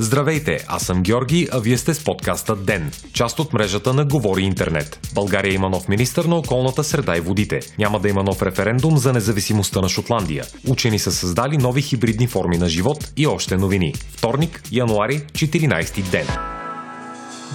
Здравейте, аз съм Георги, а вие сте с подкаста ДЕН, част от мрежата на Говори Интернет. България има нов министр на околната среда и водите. Няма да има нов референдум за независимостта на Шотландия. Учени са създали нови хибридни форми на живот и още новини. Вторник, януари, 14 ден.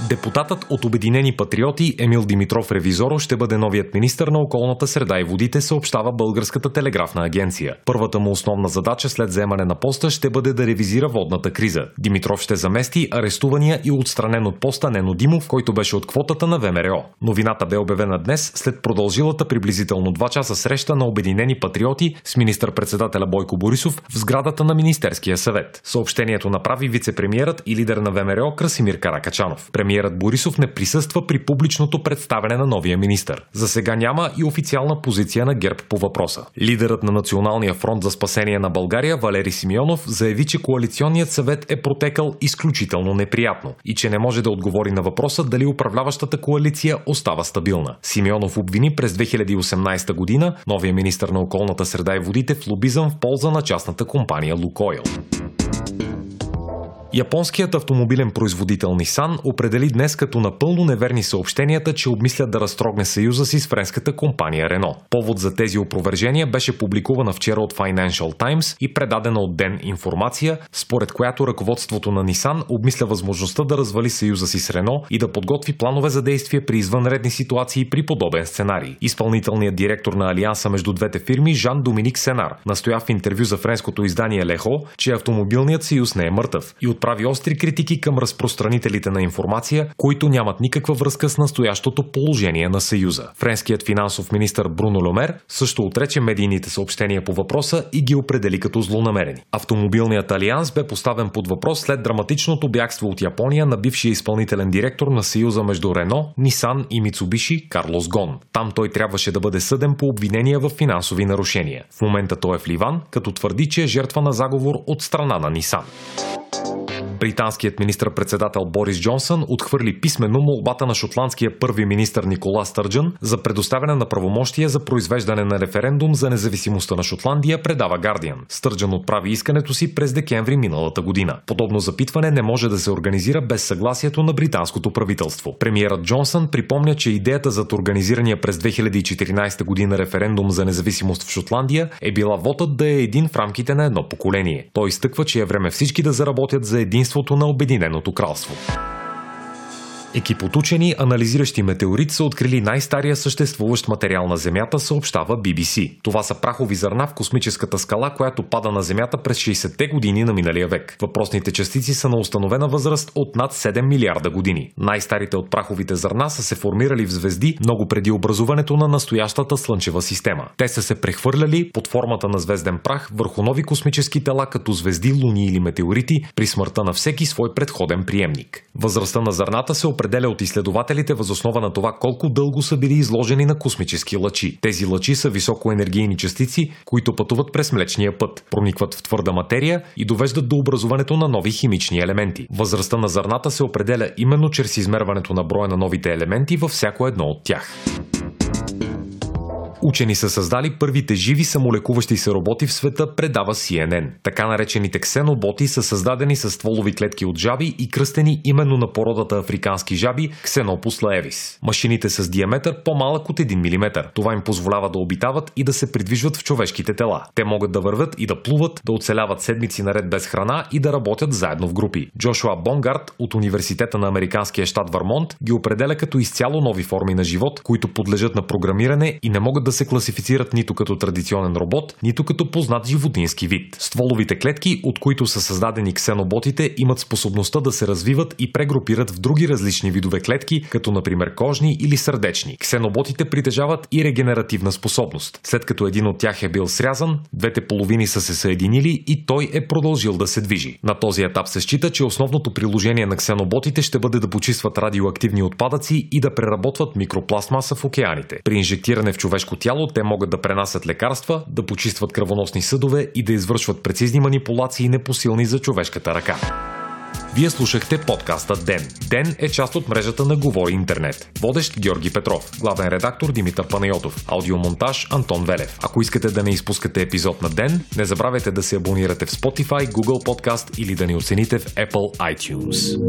Депутатът от Обединени патриоти Емил Димитров Ревизоро ще бъде новият министр на околната среда и водите, съобщава Българската телеграфна агенция. Първата му основна задача след вземане на поста ще бъде да ревизира водната криза. Димитров ще замести арестувания и отстранен от поста Нено Димов, който беше от квотата на ВМРО. Новината бе обявена днес след продължилата приблизително 2 часа среща на Обединени патриоти с министър-председателя Бойко Борисов в сградата на Министерския съвет. Съобщението направи вице-премьерът и лидер на ВМРО Красимир Каракачанов. Премиерът Борисов не присъства при публичното представяне на новия министър. За сега няма и официална позиция на ГЕРБ по въпроса. Лидерът на Националния фронт за спасение на България Валери Симеонов заяви, че коалиционният съвет е протекал изключително неприятно и че не може да отговори на въпроса дали управляващата коалиция остава стабилна. Симеонов обвини през 2018 година новия министър на околната среда и водите в лобизъм в полза на частната компания Лукойл. Японският автомобилен производител Nissan определи днес като напълно неверни съобщенията, че обмислят да разтрогне съюза си с френската компания Renault. Повод за тези опровержения беше публикувана вчера от Financial Times и предадена от Ден информация, според която ръководството на Nissan обмисля възможността да развали съюза си с Renault и да подготви планове за действие при извънредни ситуации при подобен сценарий. Изпълнителният директор на Алианса между двете фирми Жан Доминик Сенар настоя в интервю за френското издание Лехо, че автомобилният съюз не е мъртъв и от отправи остри критики към разпространителите на информация, които нямат никаква връзка с настоящото положение на Съюза. Френският финансов министр Бруно Ломер също отрече медийните съобщения по въпроса и ги определи като злонамерени. Автомобилният алианс бе поставен под въпрос след драматичното бягство от Япония на бившия изпълнителен директор на Съюза между Рено, Нисан и Мицубиши Карлос Гон. Там той трябваше да бъде съден по обвинения в финансови нарушения. В момента той е в Ливан, като твърди, че е жертва на заговор от страна на Нисан. Британският министр-председател Борис Джонсън отхвърли писменно молбата на шотландския първи министр Никола Стърджън за предоставяне на правомощия за произвеждане на референдум за независимостта на Шотландия, предава Гардиан. Стърджън отправи искането си през декември миналата година. Подобно запитване не може да се организира без съгласието на британското правителство. Премиерът Джонсън припомня, че идеята за организирания през 2014 година референдум за независимост в Шотландия е била вотът да е един в рамките на едно поколение. Той изтъква, че е време всички да заработят за единство единството на Обединеното кралство. Екип от учени, анализиращи метеорит, са открили най-стария съществуващ материал на Земята, съобщава BBC. Това са прахови зърна в космическата скала, която пада на Земята през 60-те години на миналия век. Въпросните частици са на установена възраст от над 7 милиарда години. Най-старите от праховите зърна са се формирали в звезди много преди образуването на настоящата Слънчева система. Те са се прехвърляли под формата на звезден прах върху нови космически тела като звезди, луни или метеорити при смъртта на всеки свой предходен приемник. Възрастта на зърната се определя от изследователите възоснова на това колко дълго са били изложени на космически лъчи. Тези лъчи са високоенергийни частици, които пътуват през Млечния път, проникват в твърда материя и довеждат до образуването на нови химични елементи. Възрастта на зърната се определя именно чрез измерването на броя на новите елементи във всяко едно от тях. Учени са създали първите живи самолекуващи се роботи в света, предава CNN. Така наречените ксеноботи са създадени с стволови клетки от жаби и кръстени именно на породата африкански жаби Ксенопус лаевис. Машините с диаметър по-малък от 1 мм. Това им позволява да обитават и да се придвижват в човешките тела. Те могат да вървят и да плуват, да оцеляват седмици наред без храна и да работят заедно в групи. Джошуа Бонгард от Университета на американския щат Вармонт ги определя като изцяло нови форми на живот, които подлежат на програмиране и не могат да се класифицират нито като традиционен робот, нито като познат животински вид. Стволовите клетки, от които са създадени ксеноботите, имат способността да се развиват и прегрупират в други различни видове клетки, като например кожни или сърдечни. Ксеноботите притежават и регенеративна способност. След като един от тях е бил срязан, двете половини са се съединили и той е продължил да се движи. На този етап се счита, че основното приложение на ксеноботите ще бъде да почистват радиоактивни отпадъци и да преработват микропластмаса в океаните. При инжектиране в човешко тяло те могат да пренасят лекарства, да почистват кръвоносни съдове и да извършват прецизни манипулации непосилни за човешката ръка. Вие слушахте подкаста Ден. Ден е част от мрежата на Говори Интернет. Водещ Георги Петров, главен редактор Димитър Панайотов, аудиомонтаж Антон Велев. Ако искате да не изпускате епизод на Ден, не забравяйте да се абонирате в Spotify, Google Podcast или да ни оцените в Apple iTunes.